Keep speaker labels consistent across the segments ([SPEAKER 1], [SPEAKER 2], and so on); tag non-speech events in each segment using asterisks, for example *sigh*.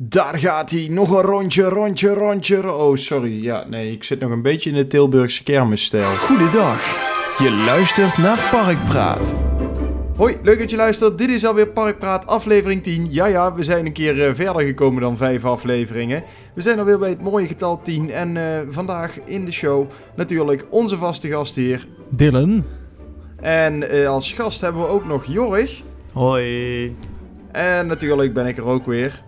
[SPEAKER 1] Daar gaat hij. Nog een rondje, rondje, rondje. Oh, sorry. Ja, nee, ik zit nog een beetje in de Tilburgse kermisstijl.
[SPEAKER 2] Goedendag. Je luistert naar Parkpraat.
[SPEAKER 1] Hoi, leuk dat je luistert. Dit is alweer Parkpraat, aflevering 10. Ja, ja, we zijn een keer eh, verder gekomen dan vijf afleveringen. We zijn alweer bij het mooie getal 10. En eh, vandaag in de show natuurlijk onze vaste gastheer.
[SPEAKER 3] Dylan.
[SPEAKER 1] En eh, als gast hebben we ook nog Jorg.
[SPEAKER 4] Hoi.
[SPEAKER 1] En natuurlijk ben ik er ook weer.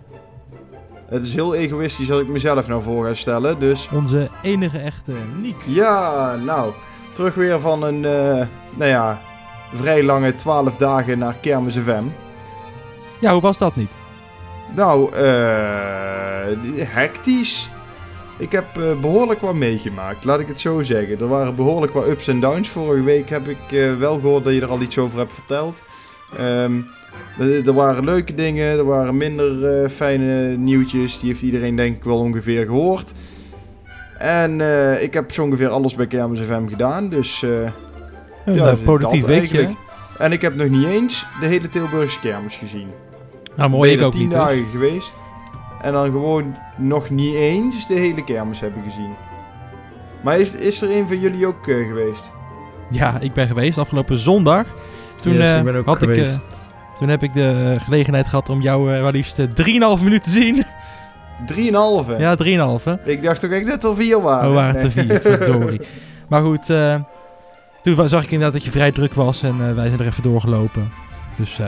[SPEAKER 1] Het is heel egoïstisch als ik mezelf nou voor ga stellen, dus...
[SPEAKER 3] Onze enige echte Niek.
[SPEAKER 1] Ja, nou, terug weer van een, eh, nou ja, vrij lange 12 dagen naar Kermis FM.
[SPEAKER 3] Ja, hoe was dat, Niek?
[SPEAKER 1] Nou, eh, hectisch. Ik heb eh, behoorlijk wat meegemaakt, laat ik het zo zeggen. Er waren behoorlijk wat ups en downs. Vorige week heb ik wel gehoord dat je er al iets over hebt verteld. Ehm, er waren leuke dingen, er waren minder eh, fijne nieuwtjes. Die heeft iedereen denk ik wel ongeveer gehoord. En eh, ik heb zo ongeveer alles bij Kermis FM gedaan, dus... eh,
[SPEAKER 3] Een
[SPEAKER 1] Ja, dat
[SPEAKER 3] productief weekje.
[SPEAKER 1] eigenlijk. en ik heb nog niet eens de hele Tilburgse kermis gezien.
[SPEAKER 3] Nou, mooi, ik ook
[SPEAKER 1] tien
[SPEAKER 3] niet. dus.
[SPEAKER 1] dagen geweest. En dan gewoon nog niet eens de hele kermis hebben gezien. Maar is, is er een van jullie ook geweest?
[SPEAKER 3] Ja, ik ben geweest afgelopen zondag. Toen,
[SPEAKER 4] Yes,
[SPEAKER 3] eh,
[SPEAKER 4] ik ben ook
[SPEAKER 3] had ik, eh,
[SPEAKER 4] geweest.
[SPEAKER 3] Toen heb ik de eh, gelegenheid gehad om jou eh, wel liefst eh, 3,5 minuten te zien.
[SPEAKER 1] Drieënhalve?
[SPEAKER 3] ja, 3,5 hè.
[SPEAKER 1] Ik dacht toch echt dat er vier waren.
[SPEAKER 3] We waren
[SPEAKER 1] Nee.
[SPEAKER 3] te vier, *laughs* verdorie. Maar goed, eh, toen zag ik inderdaad dat je vrij druk was en eh, wij zijn er even doorgelopen. Dus, eh,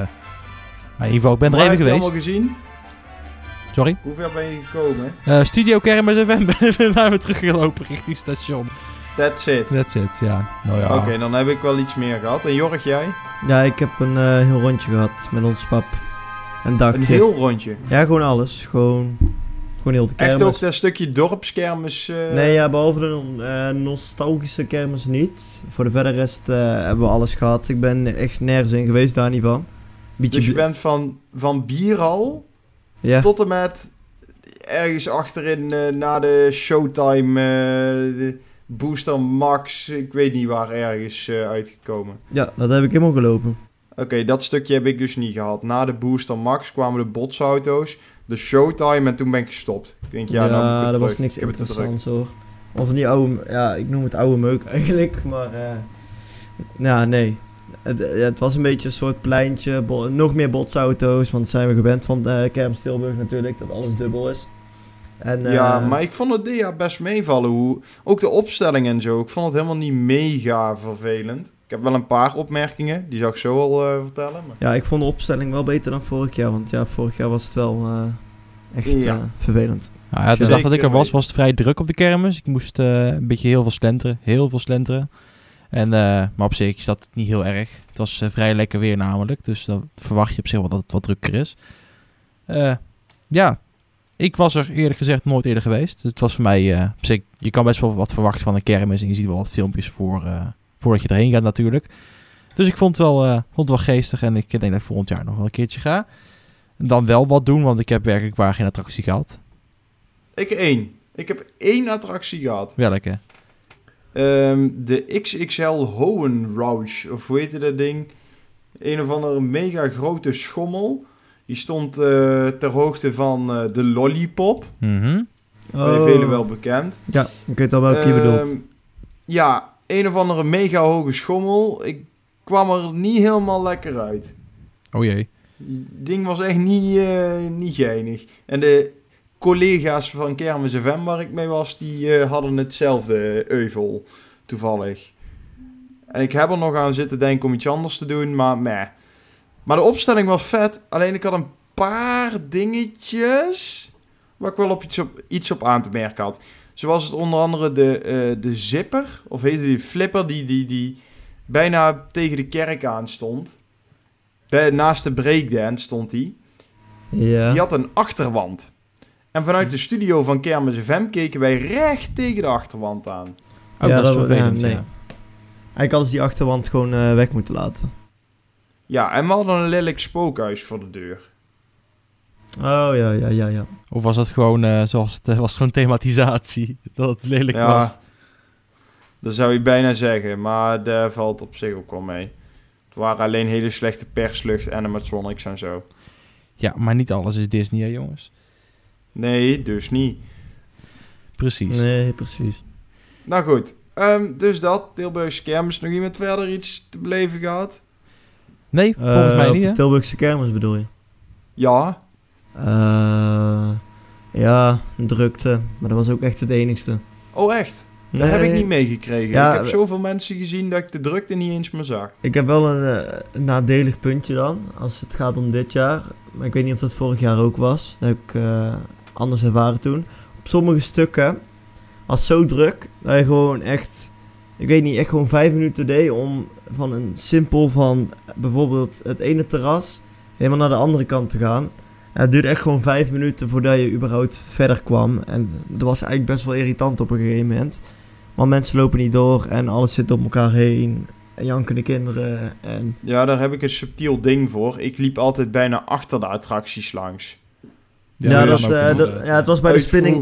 [SPEAKER 3] maar in ieder geval, ik ben er even
[SPEAKER 1] heb je
[SPEAKER 3] geweest.
[SPEAKER 1] allemaal gezien?
[SPEAKER 3] Sorry.
[SPEAKER 1] Hoe ver ben je gekomen?
[SPEAKER 3] Eh, Studio Kermis FM, ben naar we teruggelopen richting station.
[SPEAKER 1] That's it.
[SPEAKER 3] That's it, ja. Nou ja.
[SPEAKER 1] Oké, dan heb ik wel iets meer gehad. En Jorg, jij?
[SPEAKER 4] Ja, ik heb een eh, heel rondje gehad met ons pap. Een dagje.
[SPEAKER 1] Een heel rondje.
[SPEAKER 4] Ja, gewoon alles. Gewoon, gewoon heel de kermis.
[SPEAKER 1] Echt ook dat stukje dorpskermis? eh,
[SPEAKER 4] Nee, ja, behalve de eh, nostalgische kermis niet. Voor de verder rest eh, hebben we alles gehad. Ik ben echt nergens in geweest, daar niet van. Beetje
[SPEAKER 1] Dus je bent van, van bierhal
[SPEAKER 4] Ja,
[SPEAKER 1] tot en met ergens achterin eh, na de Showtime, eh, de Booster Max, ik weet niet waar ergens eh, uitgekomen.
[SPEAKER 4] ja, dat heb ik helemaal gelopen.
[SPEAKER 1] Oké, dat stukje heb ik dus niet gehad. Na de Booster Max kwamen de botsauto's, de Showtime en toen ben ik gestopt. Ik denk, ja, nou
[SPEAKER 4] dat
[SPEAKER 1] terug.
[SPEAKER 4] was niks
[SPEAKER 1] ik heb
[SPEAKER 4] interessants hoor. Of die oude, ja, ik noem het oude meuk *laughs* eigenlijk, maar eh, ja, nee. Het, ja, het was een beetje een soort pleintje, nog meer botsauto's, want dat zijn we gewend van uh, natuurlijk, dat alles dubbel is. En, eh,
[SPEAKER 1] Ja, maar ik vond het dit jaar best meevallen. Hoe, ook de opstelling en zo. Ik vond het helemaal niet mega vervelend. Ik heb wel een paar opmerkingen. Die zou ik zo al eh, vertellen. Maar...
[SPEAKER 4] Ja, ik vond de opstelling wel beter dan vorig jaar, want ja, vorig jaar was het wel eh, echt
[SPEAKER 1] Ja.
[SPEAKER 4] eh, vervelend.
[SPEAKER 3] Nou ja, de dag dat ik er was, was het vrij druk op de kermis. Ik moest eh, een beetje heel veel slenteren. Heel veel slenteren. En, eh, maar op zich is dat niet heel erg. Het was eh, vrij lekker weer namelijk. Dus dan verwacht je op zich wel dat het wat drukker is. Eh, ja, ik was er eerlijk gezegd nooit eerder geweest. Dus het was voor mij eh. Je kan best wel wat verwachten van een kermis. En je ziet wel wat filmpjes voor, eh, voordat je erheen gaat natuurlijk. Dus ik vond het, wel, eh, vond het wel geestig. En ik denk dat ik volgend jaar nog wel een keertje ga. En dan wel wat doen, want ik heb werkelijk waar geen attractie gehad.
[SPEAKER 1] Ik één. Ik heb één attractie gehad.
[SPEAKER 3] Welke?
[SPEAKER 1] Ehm, de XXL Hohenrausch. Of hoe heette dat ding? Een of andere mega grote schommel. Die stond eh, ter hoogte van eh, de Lollipop.
[SPEAKER 3] Mhm.
[SPEAKER 1] Bij velen wel bekend.
[SPEAKER 4] Ja, ik weet al welke je bedoelt.
[SPEAKER 1] Ehm, Ja, een of andere mega hoge schommel. Ik kwam er niet helemaal lekker uit.
[SPEAKER 3] Oh jee.
[SPEAKER 1] Het ding was echt niet, eh, niet geinig. En de collega's van Kermis FM waar ik mee was, die eh, hadden hetzelfde euvel, toevallig. En ik heb er nog aan zitten denken om iets anders te doen, maar meh. Maar de opstelling was vet, alleen ik had een paar dingetjes waar ik wel op iets, op, iets op aan te merken had. Zoals het onder andere de, eh, de zipper, of heette die flipper, die, die, die bijna tegen de kerk aan stond. Bij, naast de breakdance stond die.
[SPEAKER 4] ja.
[SPEAKER 1] Die had een achterwand. En vanuit de studio van Kermis FM keken wij recht tegen de achterwand aan.
[SPEAKER 3] Ook
[SPEAKER 4] Ja,
[SPEAKER 3] dat is vervelend,
[SPEAKER 4] ja, nee.
[SPEAKER 3] ja.
[SPEAKER 4] Eigenlijk hadden ze die achterwand gewoon eh, weg moeten laten.
[SPEAKER 1] Ja, en we hadden een lelijk spookhuis voor de deur.
[SPEAKER 4] Oh ja, ja, ja, ja.
[SPEAKER 3] Of was dat gewoon, eh, zoals het eh, was, gewoon thematisatie? *laughs* Dat het lelijk
[SPEAKER 1] Ja.
[SPEAKER 3] was.
[SPEAKER 1] Dat zou je bijna zeggen, maar daar valt op zich ook wel mee. Het waren alleen hele slechte perslucht, animatronics en zo.
[SPEAKER 3] Ja, maar niet alles is Disney, hè, jongens.
[SPEAKER 1] Nee, dus niet.
[SPEAKER 3] Precies.
[SPEAKER 4] Nee, precies.
[SPEAKER 1] Nou goed, ehm, dus dat. Tilburgse kermis. Nog iemand verder iets te beleven gehad?
[SPEAKER 3] Nee, volgens
[SPEAKER 4] Eh,
[SPEAKER 3] mij
[SPEAKER 4] op
[SPEAKER 3] niet,
[SPEAKER 4] de? Tilburgse kermis bedoel je?
[SPEAKER 1] Ja.
[SPEAKER 4] Eh, ja, drukte. Maar dat was ook echt het enigste.
[SPEAKER 1] Oh echt? Dat heb ik niet meegekregen.
[SPEAKER 4] Ja,
[SPEAKER 1] ik heb zoveel mensen gezien dat ik de drukte niet eens meer zag.
[SPEAKER 4] Ik heb wel een, eh, een nadelig puntje dan, als het gaat om dit jaar. Maar ik weet niet of dat vorig jaar ook was. Dat heb ik eh, anders ervaren toen. Op sommige stukken was het zo druk dat je gewoon echt, ik weet niet, echt gewoon vijf minuten deed om van een simpel van bijvoorbeeld het ene terras helemaal naar de andere kant te gaan. En het duurde echt gewoon vijf minuten voordat je überhaupt verder kwam. En dat was eigenlijk best wel irritant op een gegeven moment. Want mensen lopen niet door en alles zit op elkaar heen. En jankende kinderen. En
[SPEAKER 1] Ja, daar heb ik een subtiel ding voor. Ik liep altijd bijna achter de attracties langs.
[SPEAKER 4] ja,
[SPEAKER 3] dat
[SPEAKER 4] eh, dat- ja, het was bij de spinning.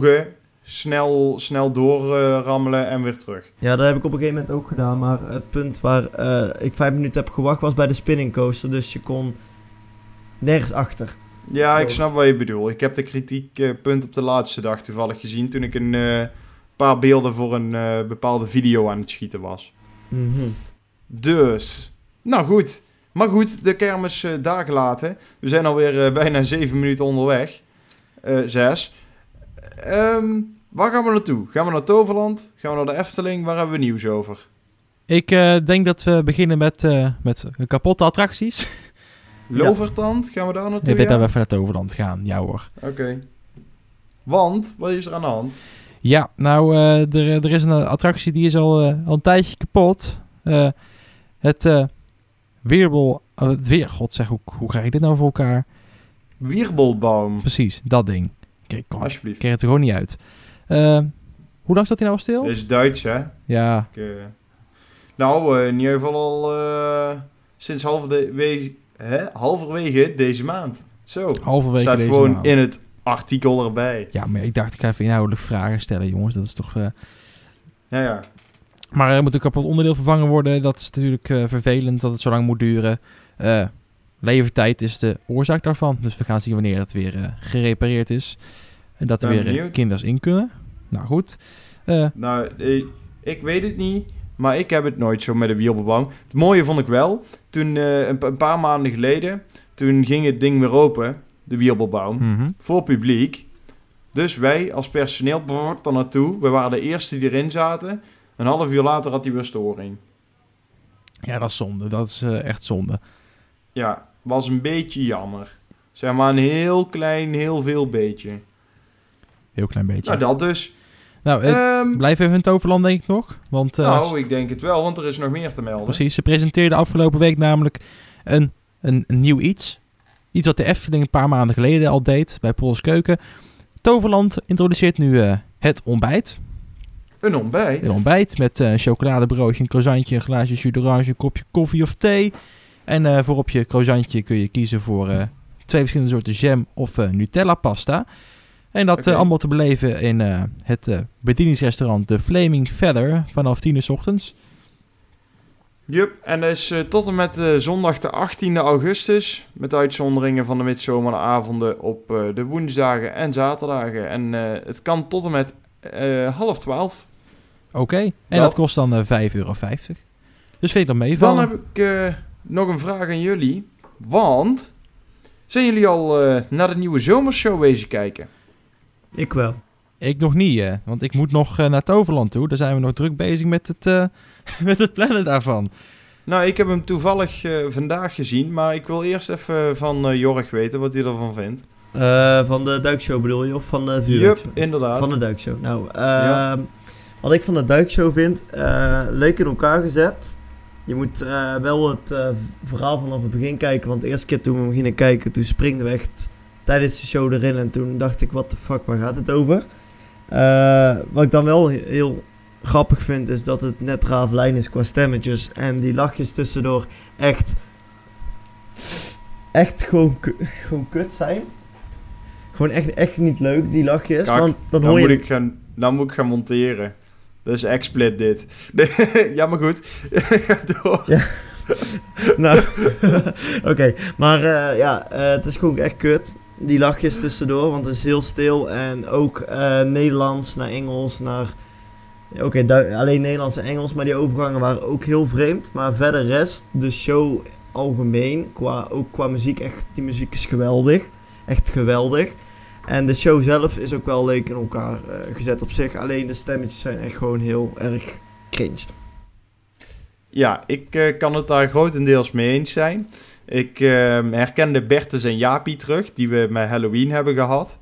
[SPEAKER 1] Snel, snel doorrammelen en weer terug.
[SPEAKER 4] Ja, dat heb ik op een gegeven moment ook gedaan. Maar het punt waar eh, ik vijf minuten heb gewacht was bij de spinning coaster. Dus je kon nergens achter.
[SPEAKER 1] Ja, ik snap wat je bedoelt. Ik heb de kritiekpunt op de laatste dag toevallig gezien toen ik een eh, paar beelden voor een eh, bepaalde video aan het schieten was.
[SPEAKER 4] Mhm.
[SPEAKER 1] Dus, nou goed. Maar goed, de kermis eh, daar gelaten. We zijn alweer eh, bijna zeven minuten onderweg. Eh, zes. Ehm, waar gaan we naartoe? Gaan we naar Toverland? Gaan we naar de Efteling? Waar hebben we nieuws over?
[SPEAKER 3] Ik eh, denk dat we beginnen met, eh, met kapotte attracties. *laughs*
[SPEAKER 1] Lovertand? Gaan we daar naartoe?
[SPEAKER 3] Ik denk
[SPEAKER 1] ja?
[SPEAKER 3] dat we even naar Toverland gaan. Ja hoor.
[SPEAKER 1] Oké. Want, wat is er aan de hand?
[SPEAKER 3] Ja, nou, eh, er, er is een attractie die is al, al een tijdje kapot. Het weerbol... oh, het weer... God zeg, hoe, hoe krijg ik dit nou voor elkaar?
[SPEAKER 1] Wirbelbaum.
[SPEAKER 3] Precies, dat ding. Kijk, kom, ik
[SPEAKER 1] Alsjeblieft.
[SPEAKER 3] kreeg het er gewoon niet uit. Eh, hoe lang staat hij nou stil?
[SPEAKER 1] Dat is Duits, hè?
[SPEAKER 3] Ja,
[SPEAKER 1] Ik, eh, nou, eh, in ieder geval al sinds halverwege, hè? halverwege deze maand. Zo.
[SPEAKER 3] halverwege
[SPEAKER 1] Staat
[SPEAKER 3] deze
[SPEAKER 1] gewoon
[SPEAKER 3] maand.
[SPEAKER 1] in het artikel erbij.
[SPEAKER 3] Ja, maar ik dacht, ik ga even inhoudelijk vragen stellen, jongens. Dat is toch...
[SPEAKER 1] Ja, ja.
[SPEAKER 3] Maar er moet een kapot onderdeel vervangen worden. Dat is natuurlijk vervelend dat het zo lang moet duren. Eh, levertijd is de oorzaak daarvan. Dus we gaan zien wanneer het weer gerepareerd is. En dat er
[SPEAKER 1] Ben
[SPEAKER 3] weer
[SPEAKER 1] benieuwd.
[SPEAKER 3] kinders in kunnen. Nou goed. Eh,
[SPEAKER 1] Nou, eh, ik weet het niet, maar ik heb het nooit zo met een wielbebouw. Het mooie vond ik wel, toen eh, een, pa- een paar maanden geleden, toen ging het ding weer open, de wielbebouw,
[SPEAKER 3] mhm.
[SPEAKER 1] voor publiek. Dus wij als personeel brrr, er naartoe. We waren de eerste die erin zaten. Een half uur later had hij weer storing.
[SPEAKER 3] Ja, dat is zonde. Dat is echt zonde.
[SPEAKER 1] Ja, was een beetje jammer. Zeg maar een heel klein, heel veel beetje.
[SPEAKER 3] Heel klein beetje.
[SPEAKER 1] Nou, dat dus.
[SPEAKER 3] Nou, eh,
[SPEAKER 1] Ehm,
[SPEAKER 3] blijf even in Toverland, denk ik nog. Want eh,
[SPEAKER 1] nou, ik denk het wel, want er is nog meer te melden.
[SPEAKER 3] precies, ze presenteerden afgelopen week namelijk een, een, een nieuw iets. Iets wat de Efteling een paar maanden geleden al deed bij Pols Keuken. Toverland introduceert nu eh, het ontbijt.
[SPEAKER 1] Een ontbijt.
[SPEAKER 3] Een ontbijt met een chocoladebroodje, een croissantje, een glaasje jus d'orange, een kopje koffie of thee. En eh, voor op je croissantje kun je kiezen voor twee verschillende soorten jam of Nutella pasta. En dat eh, allemaal te beleven in eh, het eh, bedieningsrestaurant The Flaming Feather vanaf 10 uur 's ochtends.
[SPEAKER 1] Jup, en dat is eh, tot en met zondag de 18e augustus. Met uitzonderingen van de midzomeravonden op de woensdagen en zaterdagen. En het kan tot en met half twaalf.
[SPEAKER 3] Oké, en
[SPEAKER 1] Dat-
[SPEAKER 3] dat, kost dan eh 5,50 euro. Dus vind ik dat
[SPEAKER 1] Dan
[SPEAKER 3] meevallen?
[SPEAKER 1] heb ik nog een vraag aan jullie. Want, zijn jullie al naar de nieuwe zomershow wezen kijken?
[SPEAKER 4] Ik wel.
[SPEAKER 3] Ik nog niet, eh, want ik moet nog eh, naar Toverland toe. Daar zijn we nog druk bezig met het, eh, *laughs* met het plannen daarvan.
[SPEAKER 1] Nou, ik heb hem toevallig eh, vandaag gezien. Maar ik wil eerst even van Jorg weten wat hij ervan vindt.
[SPEAKER 4] Eh, van de duikshow bedoel je? Of van de vuurwerkshow?
[SPEAKER 1] Jup, inderdaad.
[SPEAKER 4] Van de duikshow. Nou,
[SPEAKER 1] Ja.
[SPEAKER 4] ehm, wat ik van de duikshow vind, eh, leuk in elkaar gezet. Je moet eh, wel het eh, verhaal vanaf het begin kijken. Want de eerste keer toen we hem gingen kijken, toen springden we echt tijdens de show erin. En toen dacht ik, wat de fuck, waar gaat het over? Eh, wat ik dan wel he- heel grappig vind, is dat het net raaflijn is qua stemmetjes. En die lachjes tussendoor echt, echt gewoon, gewoon kut zijn. Gewoon echt, echt niet leuk, die lachjes.
[SPEAKER 1] Kak,
[SPEAKER 4] want dan hoor je...
[SPEAKER 1] moet, ik gaan, dan moet ik gaan monteren. Dat is explit dit. *laughs* ja, maar goed. Ga *laughs* door. *laughs*
[SPEAKER 4] Nou, oké. Maar eh, ja, eh, het is gewoon echt kut. Die lachjes tussendoor, want het is heel stil. En ook eh, Nederlands naar Engels, naar... Oké, alleen Nederlands en Engels, maar die overgangen waren ook heel vreemd. Maar verder rest, de show algemeen, qua, ook qua muziek, echt, die muziek is geweldig. Echt geweldig. En de show zelf is ook wel leuk in elkaar eh, gezet op zich. Alleen de stemmetjes zijn echt gewoon heel erg cringe.
[SPEAKER 1] Ja, ik eh, kan het daar grotendeels mee eens zijn. Ik eh, herkende Bertus en Jaapie terug, die we met Halloween hebben gehad.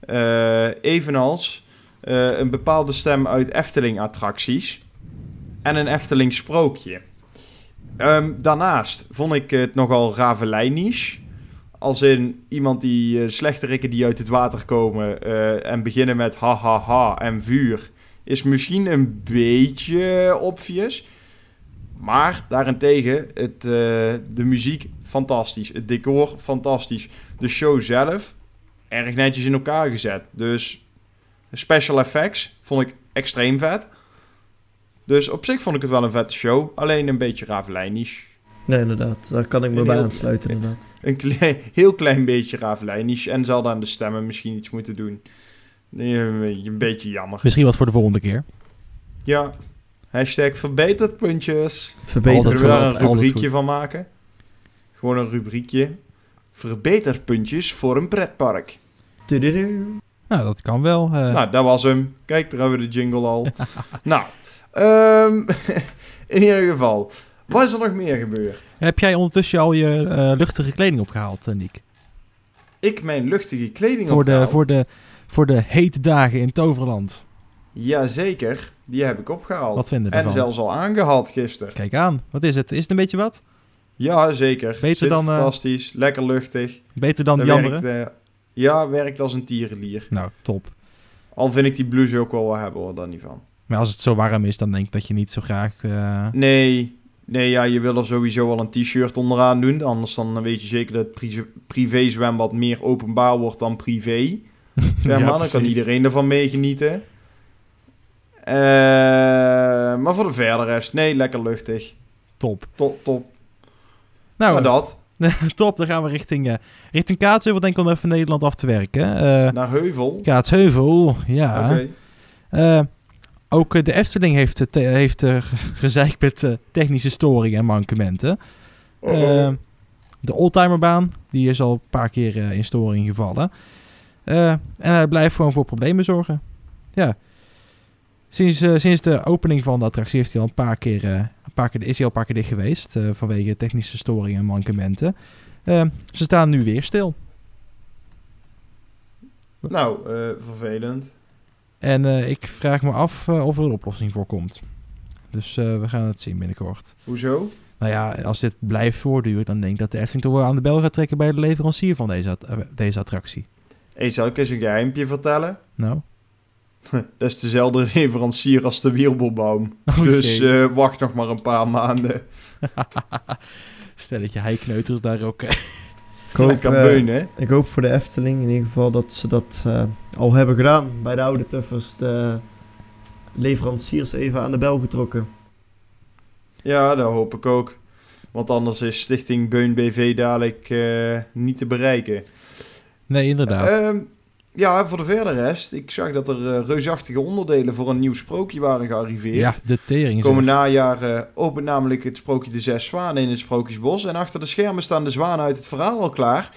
[SPEAKER 1] Eh, evenals eh, een bepaalde stem uit Efteling-attracties en een Efteling-sprookje. Ehm, daarnaast vond ik het nogal Ravelijnisch. Als in iemand die uh, slechterikken die uit het water komen eh, en beginnen met ha ha ha en vuur, is misschien een beetje obvious. Maar daarentegen, het, eh, de muziek fantastisch. Het decor fantastisch. De show zelf erg netjes in elkaar gezet. Dus special effects vond ik extreem vet. Dus op zich vond ik het wel een vette show. Alleen een beetje ravelijnisch.
[SPEAKER 4] Nee, inderdaad. Daar kan ik me
[SPEAKER 1] Een
[SPEAKER 4] bij
[SPEAKER 1] heel-
[SPEAKER 4] aansluiten, inderdaad.
[SPEAKER 1] Een klein, *laughs* heel klein beetje ravelijnisch. En zal aan de stemmen misschien iets moeten doen. Een beetje jammer.
[SPEAKER 3] Misschien wat voor de volgende keer.
[SPEAKER 1] Ja. Hashtag verbeterpuntjes.
[SPEAKER 4] Verbeterd
[SPEAKER 1] Kunnen we daar een rubriekje van maken? Gewoon een rubriekje. Verbeterpuntjes voor een pretpark.
[SPEAKER 4] Tududu.
[SPEAKER 3] Nou, dat kan wel. eh.
[SPEAKER 1] Nou, dat was hem. Kijk, daar hebben we de jingle al. *laughs* nou, ehm, *laughs* in ieder geval. Wat is er nog meer gebeurd?
[SPEAKER 3] Heb jij ondertussen al je eh, luchtige kleding opgehaald, eh, Niek?
[SPEAKER 1] Ik mijn luchtige kleding
[SPEAKER 3] Voor de,
[SPEAKER 1] opgehaald.
[SPEAKER 3] voor, de, voor de hete dagen in Toverland.
[SPEAKER 1] Jazeker, die heb ik opgehaald.
[SPEAKER 3] Wat vinden we
[SPEAKER 1] en
[SPEAKER 3] ervan?
[SPEAKER 1] zelfs al aangehad gisteren.
[SPEAKER 3] Kijk aan. Wat is het? Is het een beetje wat?
[SPEAKER 1] Ja, zeker.
[SPEAKER 3] Beter
[SPEAKER 1] Zit
[SPEAKER 3] dan, eh,
[SPEAKER 1] fantastisch, lekker luchtig.
[SPEAKER 3] Beter dan
[SPEAKER 1] Dat
[SPEAKER 3] die andere?
[SPEAKER 1] werkt, eh, ja, werkt als een tierenlier.
[SPEAKER 3] Nou, top.
[SPEAKER 1] Al vind ik die blouse ook wel wat hebben hoor, daar niet van.
[SPEAKER 3] Maar als het zo warm is, dan denk ik dat je niet zo graag... eh,
[SPEAKER 1] Nee, nee ja, je wil er sowieso wel een t-shirt onderaan doen. Anders dan weet je zeker dat het pri- privé zwembad meer openbaar wordt dan privé. Zeg *laughs*
[SPEAKER 3] Ja,
[SPEAKER 1] maar, dan kan
[SPEAKER 3] precies.
[SPEAKER 1] iedereen ervan meegenieten. Eh, maar voor de verder rest, nee, lekker luchtig.
[SPEAKER 3] Top.
[SPEAKER 1] Top, top.
[SPEAKER 3] Nou,
[SPEAKER 1] maar dat, *laughs*
[SPEAKER 3] top. Dan gaan we richting, eh richting Kaatsheuvel, denk ik, om even Nederland af te werken. Eh
[SPEAKER 1] naar Heuvel.
[SPEAKER 3] Kaatsheuvel, ja.
[SPEAKER 1] Oké.
[SPEAKER 3] Ook de Efteling heeft, heeft ge- gezeikt met technische storingen en mankementen.
[SPEAKER 1] Oh,
[SPEAKER 3] de oldtimerbaan, die is al een paar keer in storing gevallen. En hij blijft gewoon voor problemen zorgen. Ja. Sinds, eh, sinds de opening van de attractie heeft hij al een paar keer, eh, een paar keer, is hij al een paar keer dicht geweest. eh, vanwege technische storingen en mankementen. Eh, ze staan nu weer stil.
[SPEAKER 1] Nou, vervelend.
[SPEAKER 3] En ik vraag me af of er een oplossing voor komt. Dus we gaan het zien binnenkort.
[SPEAKER 1] Hoezo?
[SPEAKER 3] Nou ja, als dit blijft voortduren, dan denk ik dat de Efteling toch wel aan de bel gaat trekken bij de leverancier van deze, at- deze attractie.
[SPEAKER 1] Hey, zal ik eens een geheimpje vertellen?
[SPEAKER 3] Nou,
[SPEAKER 1] Dat is dezelfde leverancier als de wirbelbaum.
[SPEAKER 3] Oké.
[SPEAKER 1] Dus eh, wacht nog maar een paar maanden. *laughs*
[SPEAKER 3] stelletje heikneuters daar ook. eh,
[SPEAKER 4] Ik hoop,
[SPEAKER 1] hè?
[SPEAKER 4] ik hoop voor de Efteling in ieder geval dat ze dat eh, al hebben gedaan. Bij de oude tuffers de leveranciers even aan de bel getrokken.
[SPEAKER 1] Ja, dat hoop ik ook. Want anders is Stichting Beun BV dadelijk eh, niet te bereiken.
[SPEAKER 3] nee, inderdaad.
[SPEAKER 1] Ehm, ja, voor de verder rest. Ik zag dat er eh, reusachtige onderdelen voor een nieuw sprookje waren gearriveerd.
[SPEAKER 3] ja, de tering. is
[SPEAKER 1] Komend najaar eh, opent namelijk het sprookje De Zes Zwanen in het Sprookjesbos. En achter de schermen staan de zwanen uit het verhaal al klaar.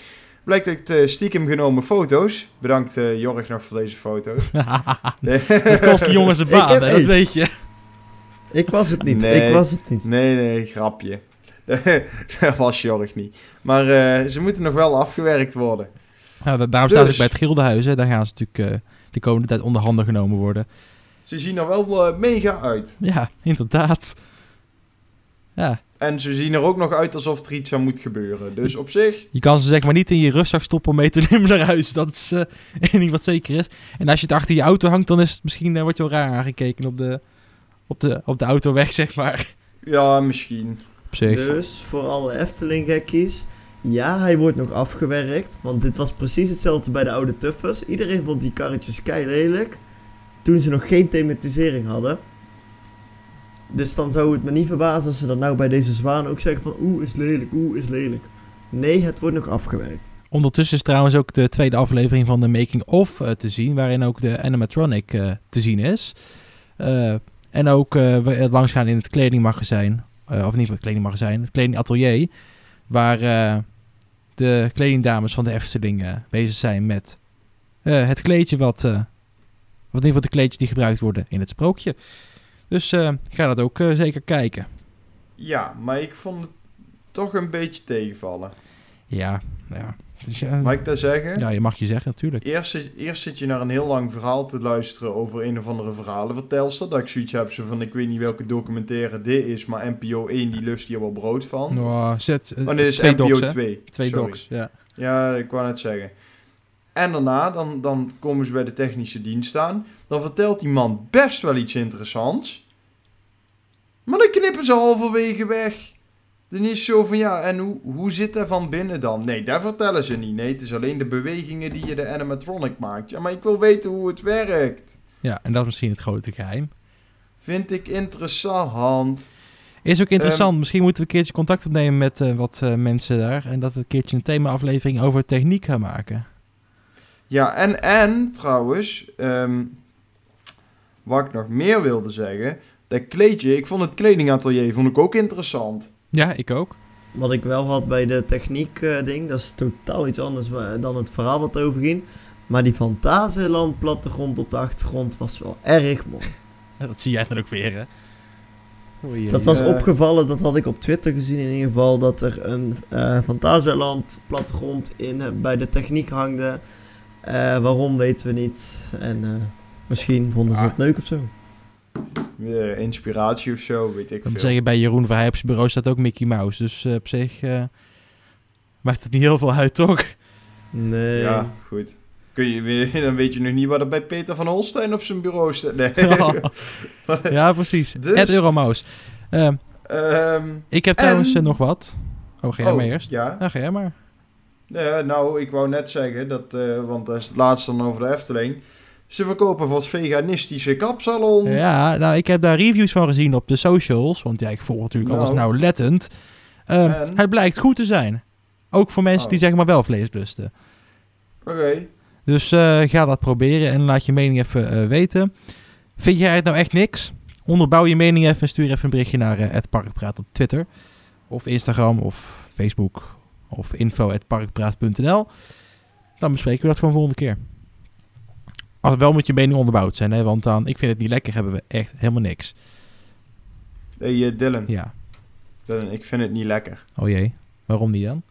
[SPEAKER 1] Blijkt uit eh, stiekem genomen foto's. Bedankt eh, Jorg nog voor deze foto's. *laughs* *laughs*
[SPEAKER 3] Dat kost die jongens een baan, hè, dat weet je.
[SPEAKER 4] Ik was het niet,
[SPEAKER 1] Nee.
[SPEAKER 4] ik was het niet.
[SPEAKER 1] Nee, nee, grapje. *laughs* dat was Jorg niet. Maar eh, ze moeten nog wel afgewerkt worden.
[SPEAKER 3] Nou, da- daarom staan ze
[SPEAKER 1] Dus.
[SPEAKER 3] ook bij het Gildenhuis. Hè. Daar gaan ze natuurlijk eh, de komende tijd onder handen genomen worden.
[SPEAKER 1] Ze zien er wel eh, mega uit.
[SPEAKER 3] Ja, inderdaad. Ja,
[SPEAKER 1] En ze zien er ook nog uit alsof er iets aan moet gebeuren. Dus op zich,
[SPEAKER 3] je kan ze zeg maar niet in je rugzak stoppen om mee te *laughs* nemen naar huis. Dat is eh *laughs* één ding wat zeker is. En als je het achter je auto hangt, dan is het misschien, eh, wordt je wel raar aangekeken op de, op, de, op de autoweg, *laughs* zeg maar.
[SPEAKER 1] ja, misschien.
[SPEAKER 3] Op zich.
[SPEAKER 4] Dus voor alle Efteling gekkies. Ja, hij wordt nog afgewerkt. Want dit was precies hetzelfde bij de oude tuffers. Iedereen vond die karretjes kei lelijk. Toen ze nog geen thematisering hadden. Dus dan zou het me niet verbazen als ze dat nou bij deze zwaan ook zeggen van... Oeh, is lelijk, oeh, is lelijk. Nee, het wordt nog afgewerkt.
[SPEAKER 3] Ondertussen is trouwens ook de tweede aflevering van de Making of eh, te zien, waarin ook de animatronic eh, te zien is. Eh, en ook we langsgaan in het kledingmagazijn, of niet het kledingmagazijn, het kledingatelier, waar de kledingdames van de Efteling eh, bezig zijn met eh, het kleedje wat, eh, of in ieder geval de kleedjes die gebruikt worden in het sprookje. Dus eh, ga dat ook eh, zeker kijken.
[SPEAKER 1] Ja, maar ik vond het toch een beetje tegenvallen.
[SPEAKER 3] Ja, ja. Dus,
[SPEAKER 1] Mag ik dat zeggen?
[SPEAKER 3] ja, je mag je zeggen natuurlijk.
[SPEAKER 1] Eerst, zit- eerst zit je naar een heel lang verhaal te luisteren over een of andere verhalenvertelster. Dat ik zoiets heb zo van, ik weet niet welke documentaire dit is, maar NPO 1 die lust hier wel brood van.
[SPEAKER 3] Nou, zet, eh,
[SPEAKER 1] Oh, dit is NPO
[SPEAKER 3] docs, hè?
[SPEAKER 1] 2.
[SPEAKER 3] Twee
[SPEAKER 1] Sorry.
[SPEAKER 3] docs, ja.
[SPEAKER 1] Ja, ik wou net zeggen. En daarna, dan, dan komen ze bij de technische dienst aan. Dan vertelt die man best wel iets interessants. Maar dan knippen ze halverwege weg. Dan is zo van, ja, en hoe, hoe zit dat van binnen dan? Nee, dat vertellen ze niet. Nee, het is alleen de bewegingen die je de animatronic maakt. Ja, maar ik wil weten hoe het werkt.
[SPEAKER 3] Ja, en dat is misschien het grote geheim.
[SPEAKER 1] Vind ik interessant.
[SPEAKER 3] Is ook interessant.
[SPEAKER 1] Ehm,
[SPEAKER 3] misschien moeten we een keertje contact opnemen met eh, wat eh, mensen daar. En dat we een keertje een thema-aflevering over techniek gaan maken.
[SPEAKER 1] Ja, en, en trouwens, ehm, wat ik nog meer wilde zeggen, dat kleedje, ik vond het kledingatelier vond ik ook interessant.
[SPEAKER 3] Ja, ik ook.
[SPEAKER 4] Wat ik wel had bij de techniek eh, ding, dat is totaal iets anders wa- dan het verhaal wat over ging. Maar die Fantasieland plattegrond op de achtergrond was wel erg mooi.
[SPEAKER 3] Ja, *laughs* Dat zie jij dan ook weer, hè? Oei,
[SPEAKER 4] Dat was
[SPEAKER 1] Eh.
[SPEAKER 4] opgevallen, dat had ik op Twitter gezien in ieder geval, dat er een eh Fantasieland plattegrond in, eh, bij de techniek hangde. Eh, waarom weten we niet. En eh, misschien vonden ze
[SPEAKER 1] Ah.
[SPEAKER 4] het leuk of zo.
[SPEAKER 1] Weer inspiratie of zo, weet ik
[SPEAKER 3] Ik moet
[SPEAKER 1] veel.
[SPEAKER 3] zeggen, bij Jeroen Verheij op zijn bureau staat ook Mickey Mouse. Dus eh, op zich eh, maakt het niet heel veel uit, toch?
[SPEAKER 4] Nee.
[SPEAKER 1] Ja, goed. Kun je weer, *laughs* dan weet je nog niet wat er bij Peter van Holstein op zijn bureau staat. Nee. *laughs*
[SPEAKER 3] ja, precies.
[SPEAKER 1] Dus-
[SPEAKER 3] Het Euromouse. Eh,
[SPEAKER 1] Ehm,
[SPEAKER 3] ik heb
[SPEAKER 1] En-
[SPEAKER 3] trouwens eh, nog wat. Oh, ga jij
[SPEAKER 1] oh,
[SPEAKER 3] maar eerst?
[SPEAKER 1] Ja.
[SPEAKER 3] Ja, ga jij maar.
[SPEAKER 1] Nou, ik wou net zeggen, dat, eh, want dat is het laatste dan over de Efteling. Ze verkopen wat veganistische kapsalon.
[SPEAKER 3] Ja, nou, ik heb daar reviews van gezien op de socials. Want ja, ik volg natuurlijk
[SPEAKER 1] Nou.
[SPEAKER 3] alles nauwlettend.
[SPEAKER 1] En?
[SPEAKER 3] hij blijkt goed te zijn. Ook voor mensen
[SPEAKER 1] Oh.
[SPEAKER 3] die zeg maar wel vlees lusten.
[SPEAKER 1] Oké.
[SPEAKER 3] Dus eh, ga dat proberen en laat je mening even eh, weten. Vind jij het nou echt niks? Onderbouw je mening even en stuur even een berichtje naar eh, het Parkpraat op Twitter. Of Instagram of Facebook of info.parkpraat.nl. Dan bespreken we dat gewoon volgende keer. Als het wel moet je mening onderbouwd zijn, hè? want dan, ik vind het niet lekker, hebben we echt helemaal niks.
[SPEAKER 1] Hey eh, Dylan.
[SPEAKER 3] Ja,
[SPEAKER 1] Dylan, ik vind het niet lekker.
[SPEAKER 3] oh jee. Waarom niet dan?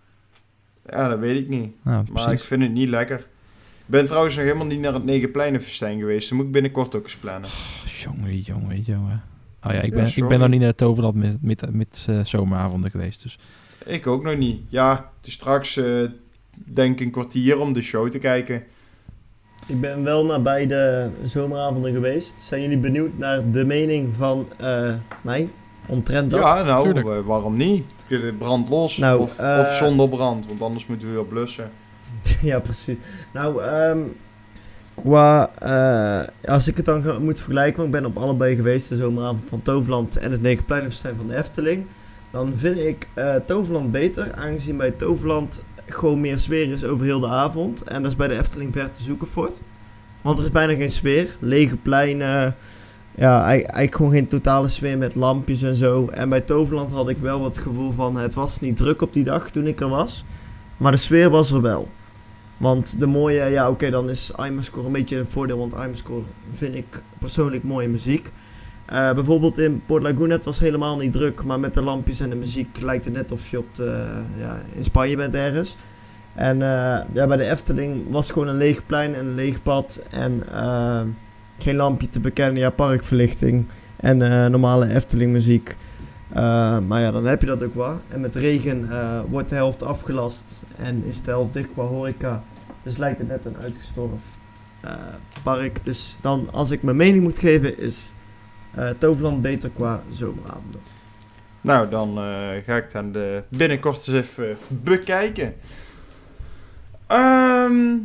[SPEAKER 1] Ja, dat weet ik niet.
[SPEAKER 3] Nou,
[SPEAKER 1] Maar ik vind het niet lekker. Ik ben trouwens nog helemaal niet naar het Negenpleinenfestijn geweest. Dat moet ik binnenkort ook eens plannen.
[SPEAKER 3] Oh, jongen, jongen, jongen. Oh ja, ik
[SPEAKER 1] Ja,
[SPEAKER 3] ben, ik ben nog niet naar het Toverland met, met, met eh, zomeravonden geweest. Dus
[SPEAKER 1] Ik ook nog niet. Ja, het is straks eh, denk ik een kwartier om de show te kijken.
[SPEAKER 4] Ik ben wel naar beide zomeravonden geweest. Zijn jullie benieuwd naar de mening van eh, mij omtrent dat?
[SPEAKER 1] ja, nou,
[SPEAKER 3] tuurlijk.
[SPEAKER 1] eh, waarom niet? Brand los
[SPEAKER 4] Nou,
[SPEAKER 1] of,
[SPEAKER 4] eh,
[SPEAKER 1] of zonder brand, want anders moeten we weer blussen. *laughs*
[SPEAKER 4] ja, precies. Nou, ehm, qua... eh, als ik het dan moet vergelijken, want ik ben op allebei geweest. De zomeravond van Toverland en het Negenpleinenfestijn van de Efteling. Dan vind ik eh, Toverland beter, aangezien bij Toverland gewoon meer sfeer is over heel de avond. En dat is bij de Efteling ver te zoeken voor. Want er is bijna geen sfeer. Lege pleinen. Ja, ei- eigenlijk gewoon geen totale sfeer met lampjes en zo. En bij Toverland had ik wel het gevoel van... Het was niet druk op die dag toen ik er was. Maar de sfeer was er wel. Want de mooie... Ja, oké, dan is IMAscore een beetje een voordeel. Want IMAscore vind ik persoonlijk mooie muziek. Eh, bijvoorbeeld in Port Laguna, het was helemaal niet druk. Maar met de lampjes en de muziek lijkt het net of je op de, ja, in Spanje bent ergens. En eh, ja, bij de Efteling was gewoon een leeg plein en een leeg pad. En eh, geen lampje te bekennen. Ja, parkverlichting en eh, normale Efteling muziek. Eh, maar ja, dan heb je dat ook wel. En met regen eh, wordt de helft afgelast en is de helft dicht qua horeca. Dus lijkt het net een uitgestorven eh, park. Dus dan, als ik mijn mening moet geven, is eh, Toverland beter qua zomeravonden.
[SPEAKER 1] Nou, dan eh, ga ik dan de binnenkort eens even bekijken. Ehm,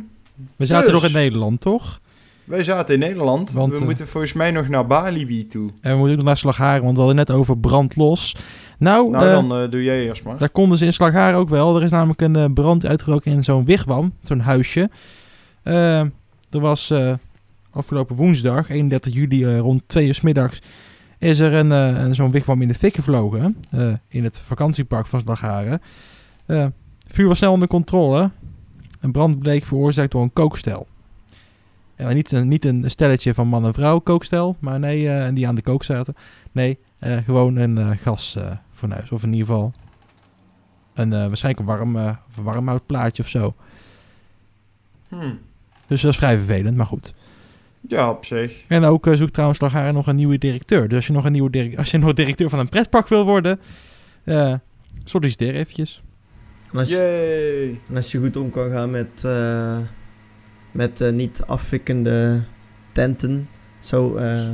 [SPEAKER 3] we zaten
[SPEAKER 1] Dus.
[SPEAKER 3] nog in Nederland, toch?
[SPEAKER 1] Wij zaten in Nederland.
[SPEAKER 3] Want,
[SPEAKER 1] we
[SPEAKER 3] eh,
[SPEAKER 1] moeten volgens mij nog naar Balibi toe.
[SPEAKER 3] En we moeten ook nog naar Slagharen, want we hadden net over brandlos. Nou,
[SPEAKER 1] Nou,
[SPEAKER 3] eh,
[SPEAKER 1] dan eh, doe jij eerst maar.
[SPEAKER 3] daar konden ze in Slagharen ook wel. Er is namelijk een eh, brand uitgebroken in zo'n wigwam, zo'n huisje. Eh, er was eh, afgelopen woensdag, 31 juli, eh, rond 2 uur 's middags, is er een, eh, een zo'n wigwam in de fik gevlogen. eh, in het vakantiepark van Slagharen. Vuur was snel onder controle. Een brand bleek veroorzaakt door een kookstel. En niet, een, niet een stelletje van man en vrouw kookstel, maar nee, en die aan de kook zaten. Nee, gewoon een eh gasfornuis. of in ieder geval een, waarschijnlijk een warm, warmhoutplaatje of zo.
[SPEAKER 1] Hm.
[SPEAKER 3] Dus dat is vrij vervelend, maar goed.
[SPEAKER 1] Ja, op zich.
[SPEAKER 3] En ook eh, zoekt trouwens Slagharen nog een nieuwe directeur. Dus als je nog een nieuwe direct- als je nog directeur van een pretpark wil worden, eh solliciteer eventjes.
[SPEAKER 4] En als, je, en als je goed om kan gaan met, eh, met eh, niet afwikkende tenten. Zo, eh,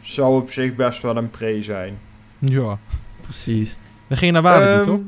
[SPEAKER 1] Zou op zich best wel een pre zijn.
[SPEAKER 3] Ja.
[SPEAKER 4] precies.
[SPEAKER 3] We gingen naar Walibi,
[SPEAKER 1] Ehm,
[SPEAKER 3] toch?